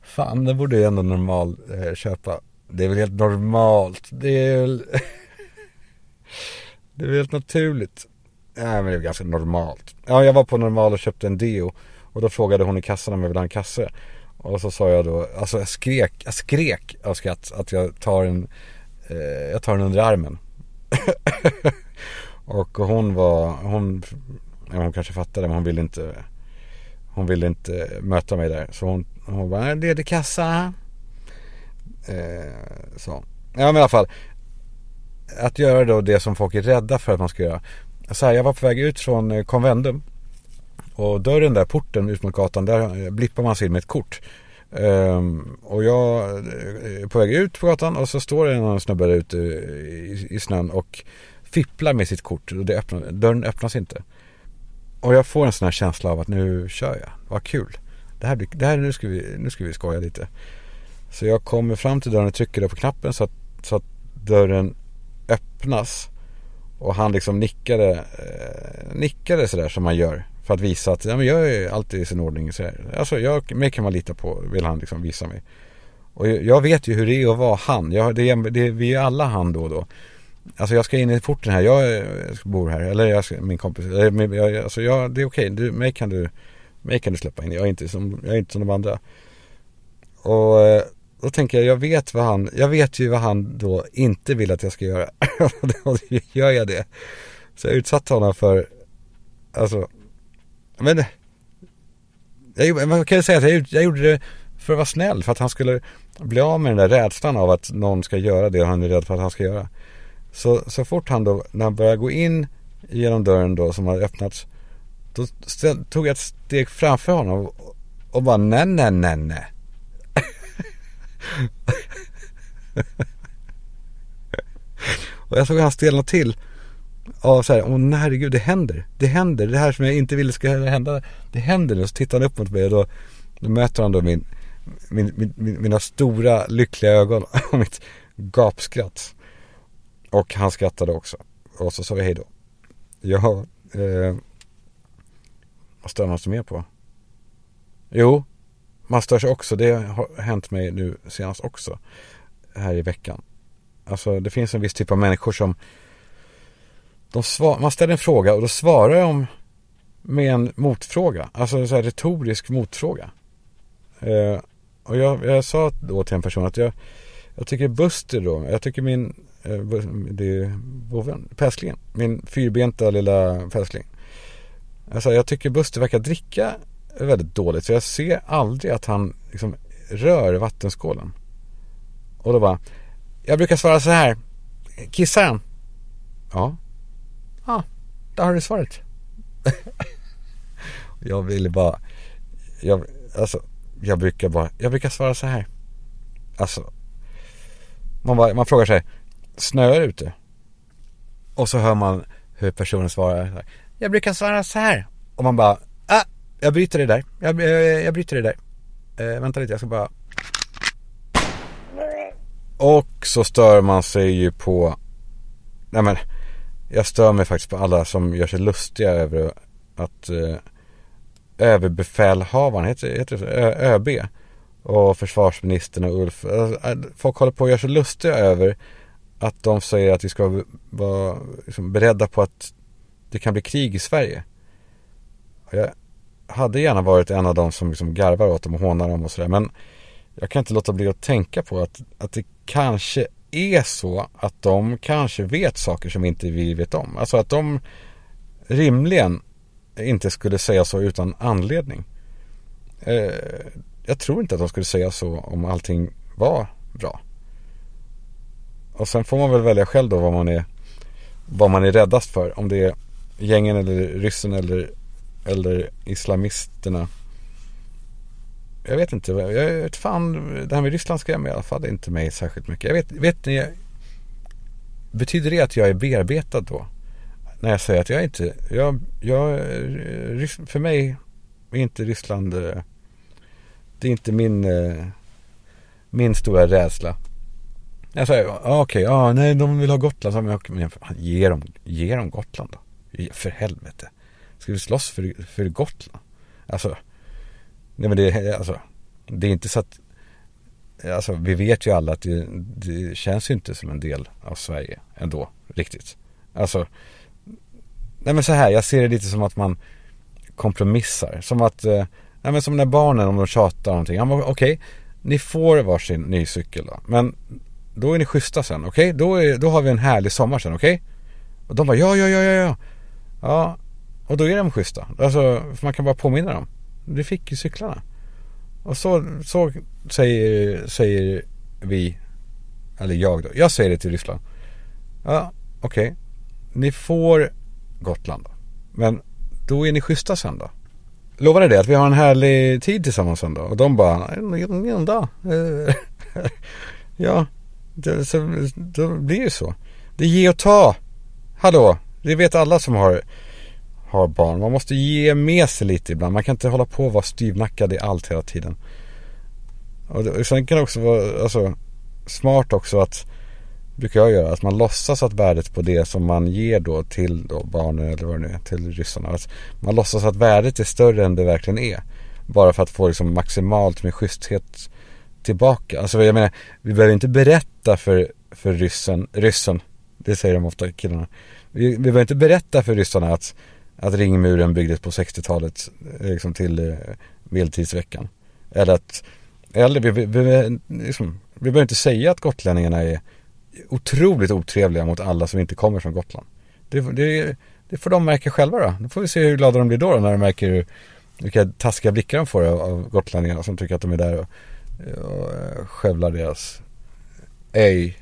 Fan, det borde ju ändå normal eh, köpa. Det är väl helt normalt. Det är väl, <laughs> det är väl helt naturligt. Nej men det är ganska normalt. Ja, jag var på normal och köpte en deo. Och då frågade hon i kassan om jag ville ha en kasse. Och så sa jag då, alltså jag skrek, jag skrek av skratt att jag tar en, eh, jag tar den under armen. <laughs> och hon var, hon, ja, hon kanske fattade men hon ville inte, hon ville inte möta mig där. Så hon, hon bara, ledig kassa. Eh, så. Ja men i alla fall. Att göra då det som folk är rädda för att man ska göra. Så här, jag var på väg ut från eh, Convendum. Och dörren där, porten ut mot gatan, där eh, blippar man sig in med ett kort. Um, och jag eh, är på väg ut på gatan och så står det en snubbe där ute i, i snön och fipplar med sitt kort och det öppnar, dörren öppnas inte. Och jag får en sån här känsla av att nu kör jag, vad kul. Det här, blir, det här nu, ska vi, nu ska vi skoja lite. Så jag kommer fram till dörren och trycker på knappen så att, så att dörren öppnas. Och han liksom nickade, eh, nickade sådär som man gör för att visa att ja, men jag är alltid i sin ordning. Så här. Alltså, jag, mig kan man lita på, vill han liksom visa mig. Och jag vet ju hur det är att vara han. Jag, det, det, vi är alla han då och då. Alltså jag ska in i porten här, jag, jag bor här, eller jag ska, min kompis, eller, jag, alltså jag, det är okej, du, mig kan du, mig kan du släppa in, jag är inte som, jag är inte som de andra. Och eh, då tänker jag, jag vet vad han, jag vet ju vad han då inte vill att jag ska göra. <laughs> och då gör jag det. Så jag utsatte honom för, alltså, men, jag, man kan ju säga att jag, jag gjorde det för att vara snäll, för att han skulle bli av med den där rädslan av att någon ska göra det han är rädd för att han ska göra. Så, så fort han då, när han började gå in genom dörren då som hade öppnats, då tog jag ett steg framför honom och, och bara nej, nej, nej, nej. <laughs> och jag såg han stelna till. Och så här, åh nej herregud, det händer. Det händer. Det här som jag inte ville ska hända, det händer nu. Så tittar han upp mot mig och då, då möter han då min, min, min mina stora lyckliga ögon och mitt gapskratt. Och han skrattade också. Och så sa vi hej då. Ja, eh, vad stör man sig mer på? Jo, man stör sig också. Det har hänt mig nu senast också. Här i veckan. Alltså det finns en viss typ av människor som de svar, man ställer en fråga och då svarar de med en motfråga. Alltså en så här retorisk motfråga. Eh, och jag, jag sa då till en person att jag, jag tycker Buster då, jag tycker min, Eh, det är boven, Päsklingen, min fyrbenta lilla Päskling. Alltså jag tycker Buster verkar dricka väldigt dåligt så jag ser aldrig att han liksom rör vattenskålen. Och då bara, jag brukar svara så här, kissar han? Ja. Ja, där har du svaret. <laughs> jag ville bara, jag, alltså, jag brukar bara, jag brukar svara så här. Alltså, man, bara, man frågar sig, snöar ute? Och så hör man hur personen svarar, jag brukar svara så här. Och man bara, ah, jag bryter det där. Jag, jag, jag bryter det där. Eh, vänta lite, jag ska bara... Och så stör man sig ju på... Nej men, jag stör mig faktiskt på alla som gör sig lustiga över att eh, överbefälhavaren, heter, heter det ÖB och försvarsministern och Ulf. Alltså, eh, folk håller på att göra sig lustiga över att de säger att vi ska vara liksom, beredda på att det kan bli krig i Sverige. Jag hade gärna varit en av de som liksom garvar åt dem och hånar dem och sådär. Men jag kan inte låta bli att tänka på att, att det kanske är så att de kanske vet saker som inte vi vet om. Alltså att de rimligen inte skulle säga så utan anledning. Eh, jag tror inte att de skulle säga så om allting var bra. Och sen får man väl välja själv då vad man är, vad man är räddast för. Om det är gängen eller ryssen eller, eller islamisterna. Jag vet inte, jag vet fan, det här med Ryssland skrämmer i alla fall inte mig särskilt mycket. Jag vet, vet ni, betyder det att jag är bearbetad då? När jag säger att jag inte, jag, jag, för mig är inte Ryssland, eh, det är inte min, eh, min stora rädsla. Jag säger, okej, okay, ah, nej, de vill ha Gotland. Så, men, ge, dem, ge dem Gotland då. För helvete. Ska vi slåss för, för Gotland? Alltså, nej men det, alltså, det är inte så att, alltså vi vet ju alla att det, det känns ju inte som en del av Sverige ändå, riktigt. Alltså, nej men så här, jag ser det lite som att man kompromissar. Som att, eh, nej men som när barnen om de tjatar någonting. Ja, okej, okay, ni får varsin ny cykel då. Men då är ni schyssta sen, okej? Okay? Då, då har vi en härlig sommar sen, okej? Okay? Och de bara, ja, ja, ja, ja, ja. Ja, och då är de schyssta. Alltså, för man kan bara påminna dem. Du fick ju cyklarna. Och så, så säger, säger vi, eller jag då. Jag säger det till Ryssland. Ja, okej. Okay. Ni får Gotland då. Men då är ni schyssta sen då. Lovar det att vi har en härlig tid tillsammans sen då? Och de bara, <laughs> ja, ja det, så, då blir det så. Det är ge och ta. Hallå, det vet alla som har, har barn. Man måste ge med sig lite ibland. Man kan inte hålla på och vara styvnackad i allt hela tiden. Och, det, och sen kan det också vara alltså, smart också att brukar jag göra. Att man låtsas att värdet på det som man ger då till då barnen eller vad det nu är, till ryssarna. Att man låtsas att värdet är större än det verkligen är. Bara för att få liksom maximalt med schyssthet tillbaka. Alltså jag menar, vi behöver inte berätta för, för ryssen, ryssen, det säger de ofta killarna. Vi, vi behöver inte berätta för ryssarna att, att ringmuren byggdes på 60-talet eh, liksom till eh. Eller att, eller vi, vi, vi, liksom, vi behöver inte säga att gotlänningarna är otroligt otrevliga mot alla som inte kommer från Gotland. Det, det, det får de märka själva då. Då får vi se hur glada de blir då, då när de märker vilka taskiga blickar de får av, av gotlänningarna som tycker att de är där och, jag eh, skövlar deras ej.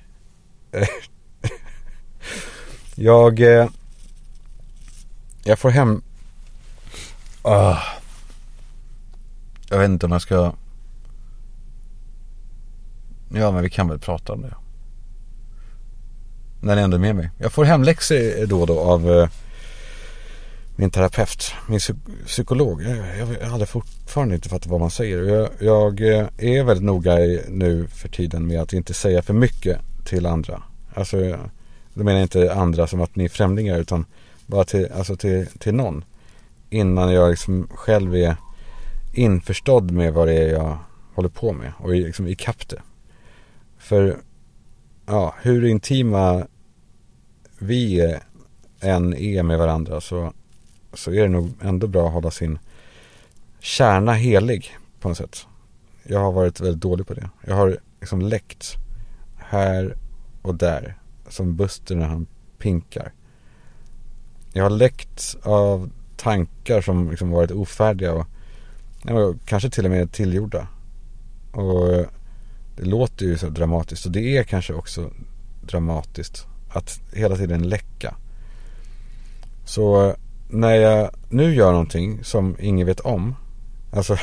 jag, eh, jag får hem, ah, jag vet inte om jag ska, ja men vi kan väl prata om det. När ni ändå är med mig. Jag får hemläxor då och då av eh, min terapeut, min psykolog. Jag, jag, jag hade fortfarande inte fattat vad man säger. Jag, jag eh, är väldigt noga i, nu för tiden med att inte säga för mycket till andra. Alltså, då menar jag inte andra som att ni är främlingar utan bara till, alltså till, till någon. Innan jag liksom själv är införstådd med vad det är jag håller på med och liksom ikapp det. För ja, hur intima vi än är med varandra så så är det nog ändå bra att hålla sin kärna helig på något sätt. Jag har varit väldigt dålig på det. Jag har liksom läckt här och där som Buster när han pinkar. Jag har läckt av tankar som liksom varit ofärdiga och och kanske till och med tillgjorda. Och det låter ju så dramatiskt och det är kanske också dramatiskt att hela tiden läcka. Så när jag nu gör någonting som ingen vet om. Alltså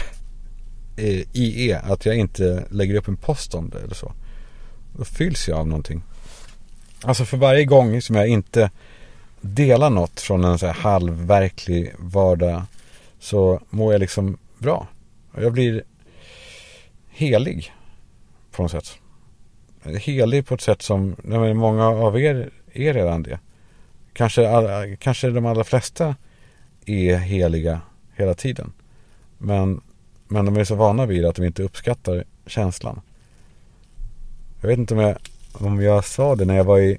eh, IE, att jag inte lägger upp en post om det eller så. Då fylls jag av någonting. Alltså för varje gång som jag inte delar något från en så här halvverklig vardag så mår jag liksom bra. Jag blir helig på något sätt. Helig på ett sätt som, många av er är redan det. Kanske, alla, kanske de allra flesta är heliga hela tiden. Men, men de är så vana vid att de inte uppskattar känslan. Jag vet inte om jag, om jag sa det när jag var i,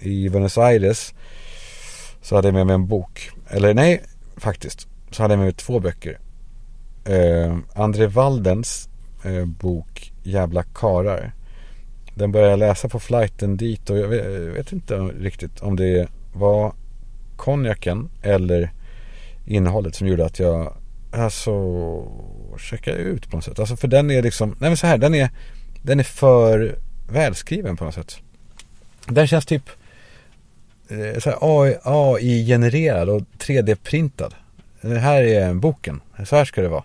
i Buenos Aires. Så hade jag med mig en bok. Eller nej, faktiskt. Så hade jag med mig två böcker. Eh, André Waldens eh, bok Jävla karar. Den började jag läsa på flighten dit och jag vet, jag vet inte riktigt om det är var konjaken eller innehållet som gjorde att jag alltså checkade ut på något sätt. Alltså för den är liksom, nej men så här, den är, den är för välskriven på något sätt. Den känns typ eh, så här AI-genererad och 3D-printad. Det eh, här är boken, så här ska det vara.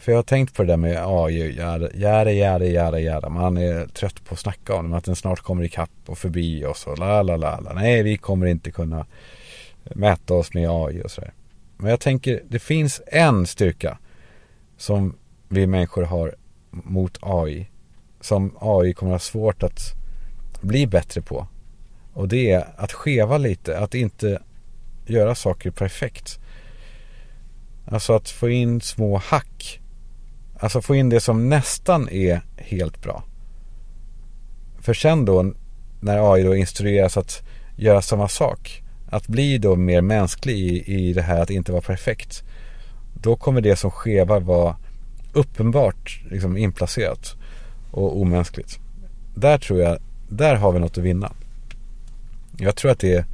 För jag har tänkt på det där med AI, jära, jära, jära, jära. Man är trött på att snacka om det, att den snart kommer ikapp och förbi oss och la, la, la, la. Nej, vi kommer inte kunna mäta oss med AI och sådär. Men jag tänker, det finns en styrka som vi människor har mot AI. Som AI kommer att ha svårt att bli bättre på. Och det är att skeva lite, att inte göra saker perfekt. Alltså att få in små hack Alltså få in det som nästan är helt bra. För sen då när AI då instrueras att göra samma sak. Att bli då mer mänsklig i, i det här att inte vara perfekt. Då kommer det som skevar vara uppenbart liksom inplacerat och omänskligt. Där tror jag, där har vi något att vinna. Jag tror att det är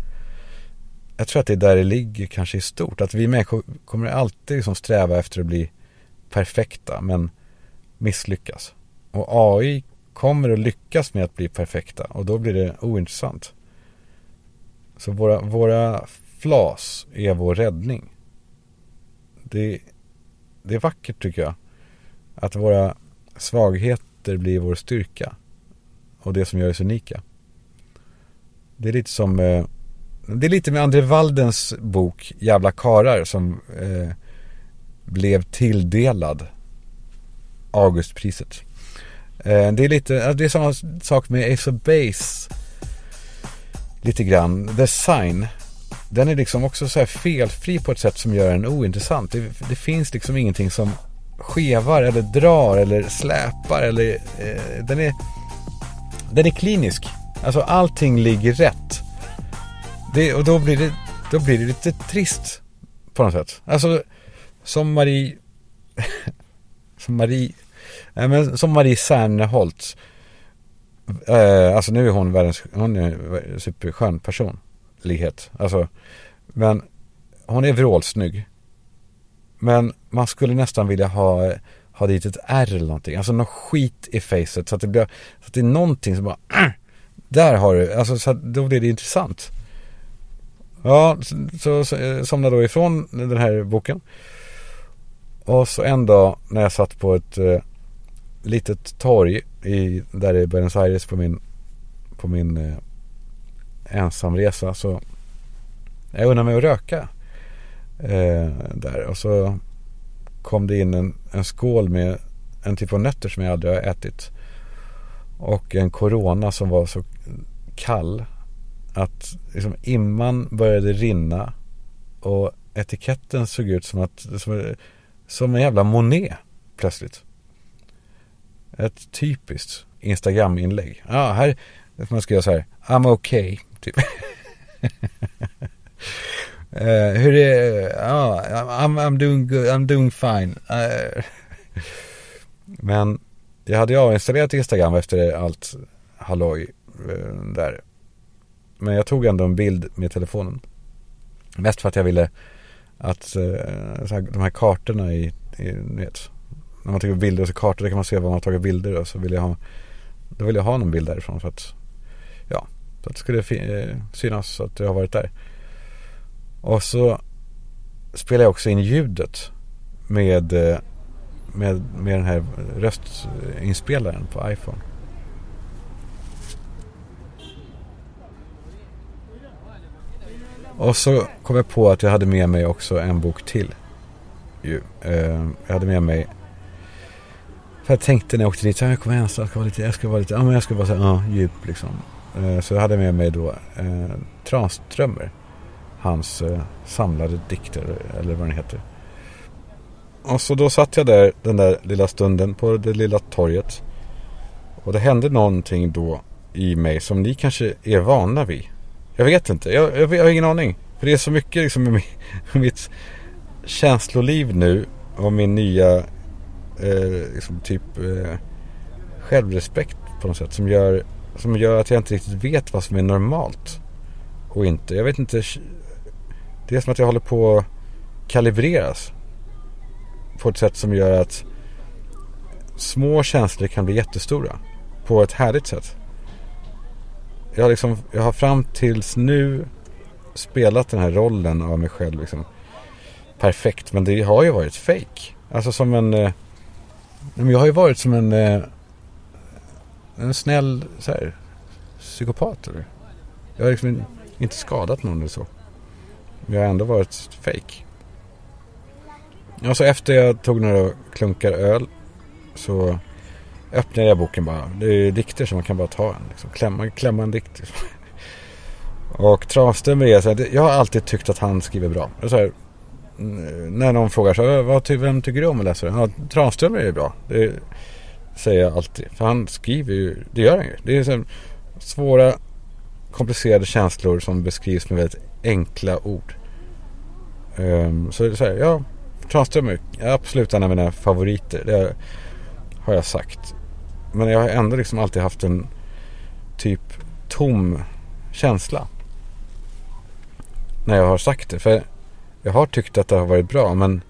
jag tror att det är där det ligger kanske i stort. Att vi människor kommer alltid liksom sträva efter att bli perfekta men misslyckas. Och AI kommer att lyckas med att bli perfekta och då blir det ointressant. Så våra, våra flas är vår räddning. Det, det är vackert tycker jag. Att våra svagheter blir vår styrka. Och det som gör oss unika. Det är lite som eh, Det är lite med André Waldens bok Jävla karar som eh, blev tilldelad Augustpriset. Eh, det är lite, det är samma sak med Ace of Base. Lite grann. The Sign. Den är liksom också så här felfri på ett sätt som gör den ointressant. Det, det finns liksom ingenting som skevar eller drar eller släpar eller eh, den är den är klinisk. Alltså allting ligger rätt. Det, och då blir det, då blir det lite trist på något sätt. Alltså som Marie <laughs> som Marie nej, men som Marie Serneholtz. eh, alltså nu är hon världens hon är en superskön personlighet. Alltså men hon är vrålsnygg. Men man skulle nästan vilja ha, ha dit ett R eller någonting. Alltså något skit i facet. Så att det blir, så att det är någonting som bara, äh, <clears throat> där har du, alltså så att då blir det intressant. Ja, så, så eh, somnade då ifrån den här boken. Och så en dag när jag satt på ett eh, litet torg i, där i Buenos Aires på min, på min eh, ensamresa så jag unnade mig att röka. Eh, där och så kom det in en, en skål med en typ av nötter som jag aldrig har ätit. Och en corona som var så kall att liksom imman började rinna och etiketten såg ut som att som, som en jävla Monet plötsligt. Ett typiskt Instagram-inlägg. Ja, här man ska göra så här. I'm okay. Typ. Uh, <laughs> hur är Ja, I'm, I'm doing good, I'm doing fine. Uh, men jag hade ju avinstallerat Instagram efter allt halloj eh, där. Men jag tog ändå en bild med telefonen. Mest för att jag ville att eh, här, de här kartorna i, i vet, när man tar bilder och så kartor, där kan man se var man har tagit bilder och så vill jag ha, då vill jag ha någon bild därifrån för att, ja, så att det skulle eh, synas att jag har varit där. Och så spelar jag också in ljudet med, eh, med, med den här röstinspelaren på iPhone. Och så kom jag på att jag hade med mig också en bok till. Eh, jag hade med mig för jag tänkte när jag åkte dit, jag kommer ensam, jag ska vara lite, jag ska vara lite, ja men jag ska vara så ja, djup liksom. Eh, så jag hade med mig då eh, Tranströmer hans eh, samlade dikter eller vad den heter. Och så då satt jag där den där lilla stunden på det lilla torget. Och det hände någonting då i mig som ni kanske är vana vid. Jag vet inte, jag, jag, jag har ingen aning. För det är så mycket liksom i mitt, <laughs> mitt känsloliv nu och min nya eh, liksom typ eh, självrespekt på något sätt som gör, som gör att jag inte riktigt vet vad som är normalt och inte. Jag vet inte det är som att jag håller på att kalibreras. På ett sätt som gör att små känslor kan bli jättestora. På ett härligt sätt. Jag har, liksom, jag har fram tills nu spelat den här rollen av mig själv liksom, perfekt. Men det har ju varit fake. Alltså som en... Eh, jag har ju varit som en... Eh, en snäll så här, psykopat. Eller? Jag har liksom inte skadat någon eller så. Jag har ändå varit fake. Och så efter jag tog några klunkar öl så öppnade jag boken bara. Det är dikter som man kan bara ta en. Liksom. Klämma, klämma en dikt. Liksom. <laughs> Och Tranströmer är så här, jag har alltid tyckt att han skriver bra. Så här, när någon frågar så vad, vem tycker du om att läsa den? Ja, Tranströmer är bra. Det säger jag alltid. För han skriver ju, det gör han ju. Det är så här, svåra komplicerade känslor som beskrivs med väldigt enkla ord. Um, så, så här, ja, Tranströmer är absolut en av mina favoriter. Det har jag sagt. Men jag har ändå liksom alltid haft en typ tom känsla. När jag har sagt det. För jag har tyckt att det har varit bra men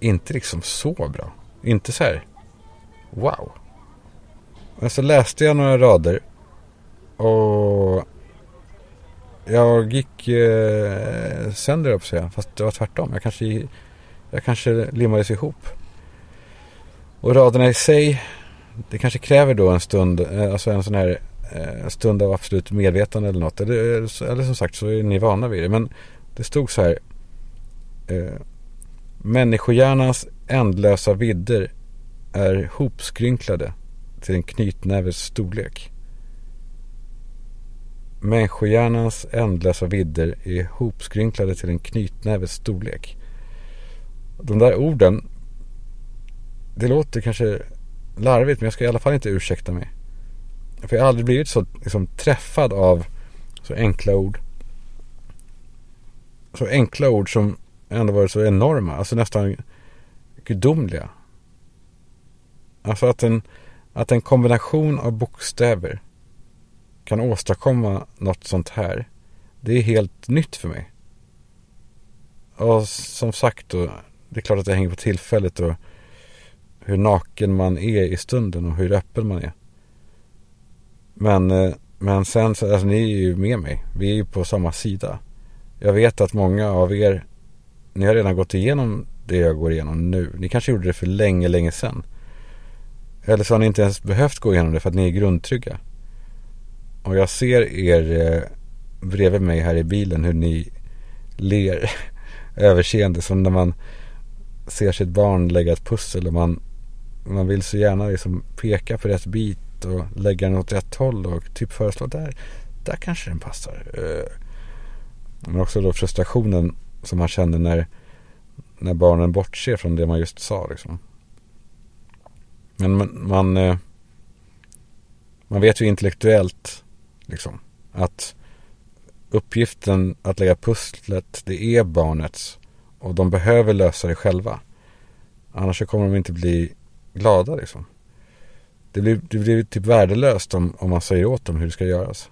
inte liksom så bra. Inte så här wow. Men så läste jag några rader och jag gick eh, sönder upp säga. Fast det var tvärtom. Jag kanske, jag kanske limmades ihop. Och raderna i sig. Det kanske kräver då en stund. Eh, alltså en sån här eh, stund av absolut medvetande eller något. Eller, eh, eller som sagt så är ni vana vid det. Men det stod så här. Eh, Människohjärnans ändlösa vidder är hopskrynklade till en knytnäves storlek. Människohjärnans ändlösa vidder är hopskrynklade till en knytnäves storlek. De där orden det låter kanske larvigt men jag ska i alla fall inte ursäkta mig. För jag har aldrig blivit så liksom, träffad av så enkla ord. Så enkla ord som ändå varit så enorma, alltså nästan gudomliga. Alltså att en, att en kombination av bokstäver kan åstadkomma något sånt här. Det är helt nytt för mig. Och som sagt då, det är klart att det hänger på tillfället och hur naken man är i stunden och hur öppen man är. Men, eh, men sen, så, alltså ni är ju med mig. Vi är ju på samma sida. Jag vet att många av er, ni har redan gått igenom det jag går igenom nu. Ni kanske gjorde det för länge, länge sedan. Eller så har ni inte ens behövt gå igenom det för att ni är grundtrygga. Och jag ser er eh, bredvid mig här i bilen hur ni ler <laughs> överseende som när man ser sitt barn lägga ett pussel och man, man vill så gärna liksom peka på rätt bit och lägga den åt rätt håll och typ föreslå där, där kanske den passar. Eh, men också då frustrationen som man känner när, när barnen bortser från det man just sa liksom. Men man, man, eh, man vet ju intellektuellt liksom att uppgiften att lägga pusslet det är barnets och de behöver lösa det själva. Annars kommer de inte bli glada liksom. Det blir, det blir typ värdelöst om, om man säger åt dem hur det ska göras.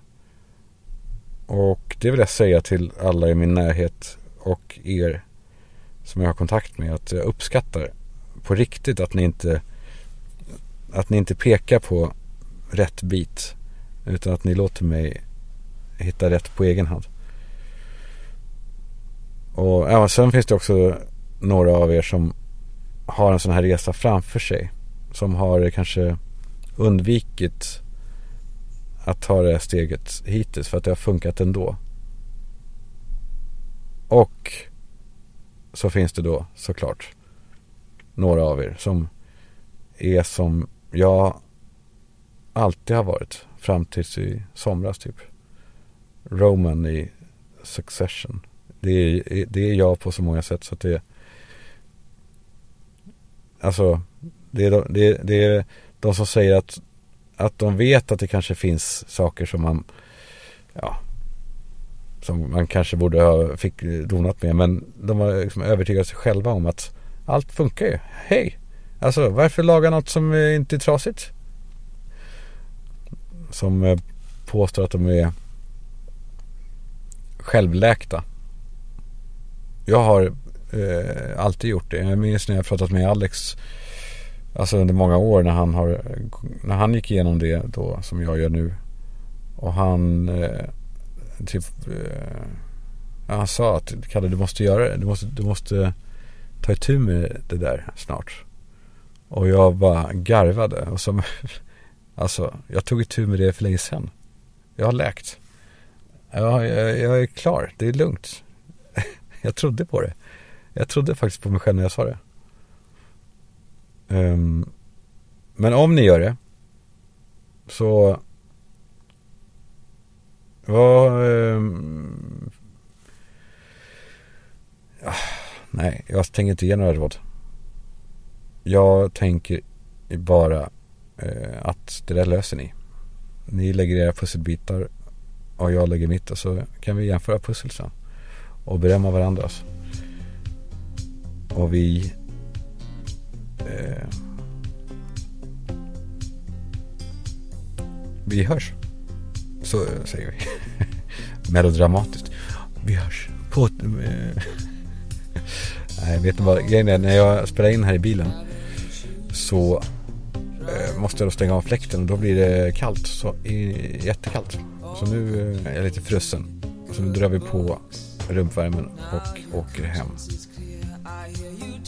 Och det vill jag säga till alla i min närhet och er som jag har kontakt med att jag uppskattar på riktigt att ni inte att ni inte pekar på rätt bit utan att ni låter mig hitta rätt på egen hand. Och ja, sen finns det också några av er som har en sån här resa framför sig. Som har kanske undvikit att ta det här steget hittills för att det har funkat ändå. Och så finns det då såklart några av er som är som jag alltid har varit fram tills i somras typ. Roman i Succession. Det är, det är jag på så många sätt så att det Alltså det är, det, det är de som säger att Att de vet att det kanske finns saker som man Ja Som man kanske borde ha fick donat med men de har liksom övertygat sig själva om att Allt funkar ju. Hej! Alltså varför laga något som inte är trasigt? Som eh, påstår att de är självläkta. Jag har eh, alltid gjort det. Jag minns när jag pratat med Alex Alltså under många år när han har När han gick igenom det då som jag gör nu Och han eh, Typ eh, Han sa att Kalle du måste göra det. Du måste, du måste ta itu med det där snart. Och jag bara garvade. Och som, <laughs> alltså jag tog itu med det för länge sedan. Jag har läkt. Jag, jag, jag är klar. Det är lugnt. <laughs> jag trodde på det. Jag trodde faktiskt på mig själv när jag sa det. Um, men om ni gör det så vad um, ah, nej, jag tänker inte ge några råd. Jag tänker bara uh, att det där löser ni. Ni lägger era pusselbitar och jag lägger mitt och så kan vi jämföra pussel sen. Och berömma varandras. Och vi eh, Vi hörs. Så säger vi. <laughs> Melodramatiskt. Vi hörs. På... Eh, <laughs> Nej, vet ni vad grejen är. När jag spelar in här i bilen så eh, måste jag då stänga av fläkten och då blir det kallt. Så, jättekallt. Så nu eh, är jag lite frusen. Så nu drar vi på rumpvärmen och åker hem.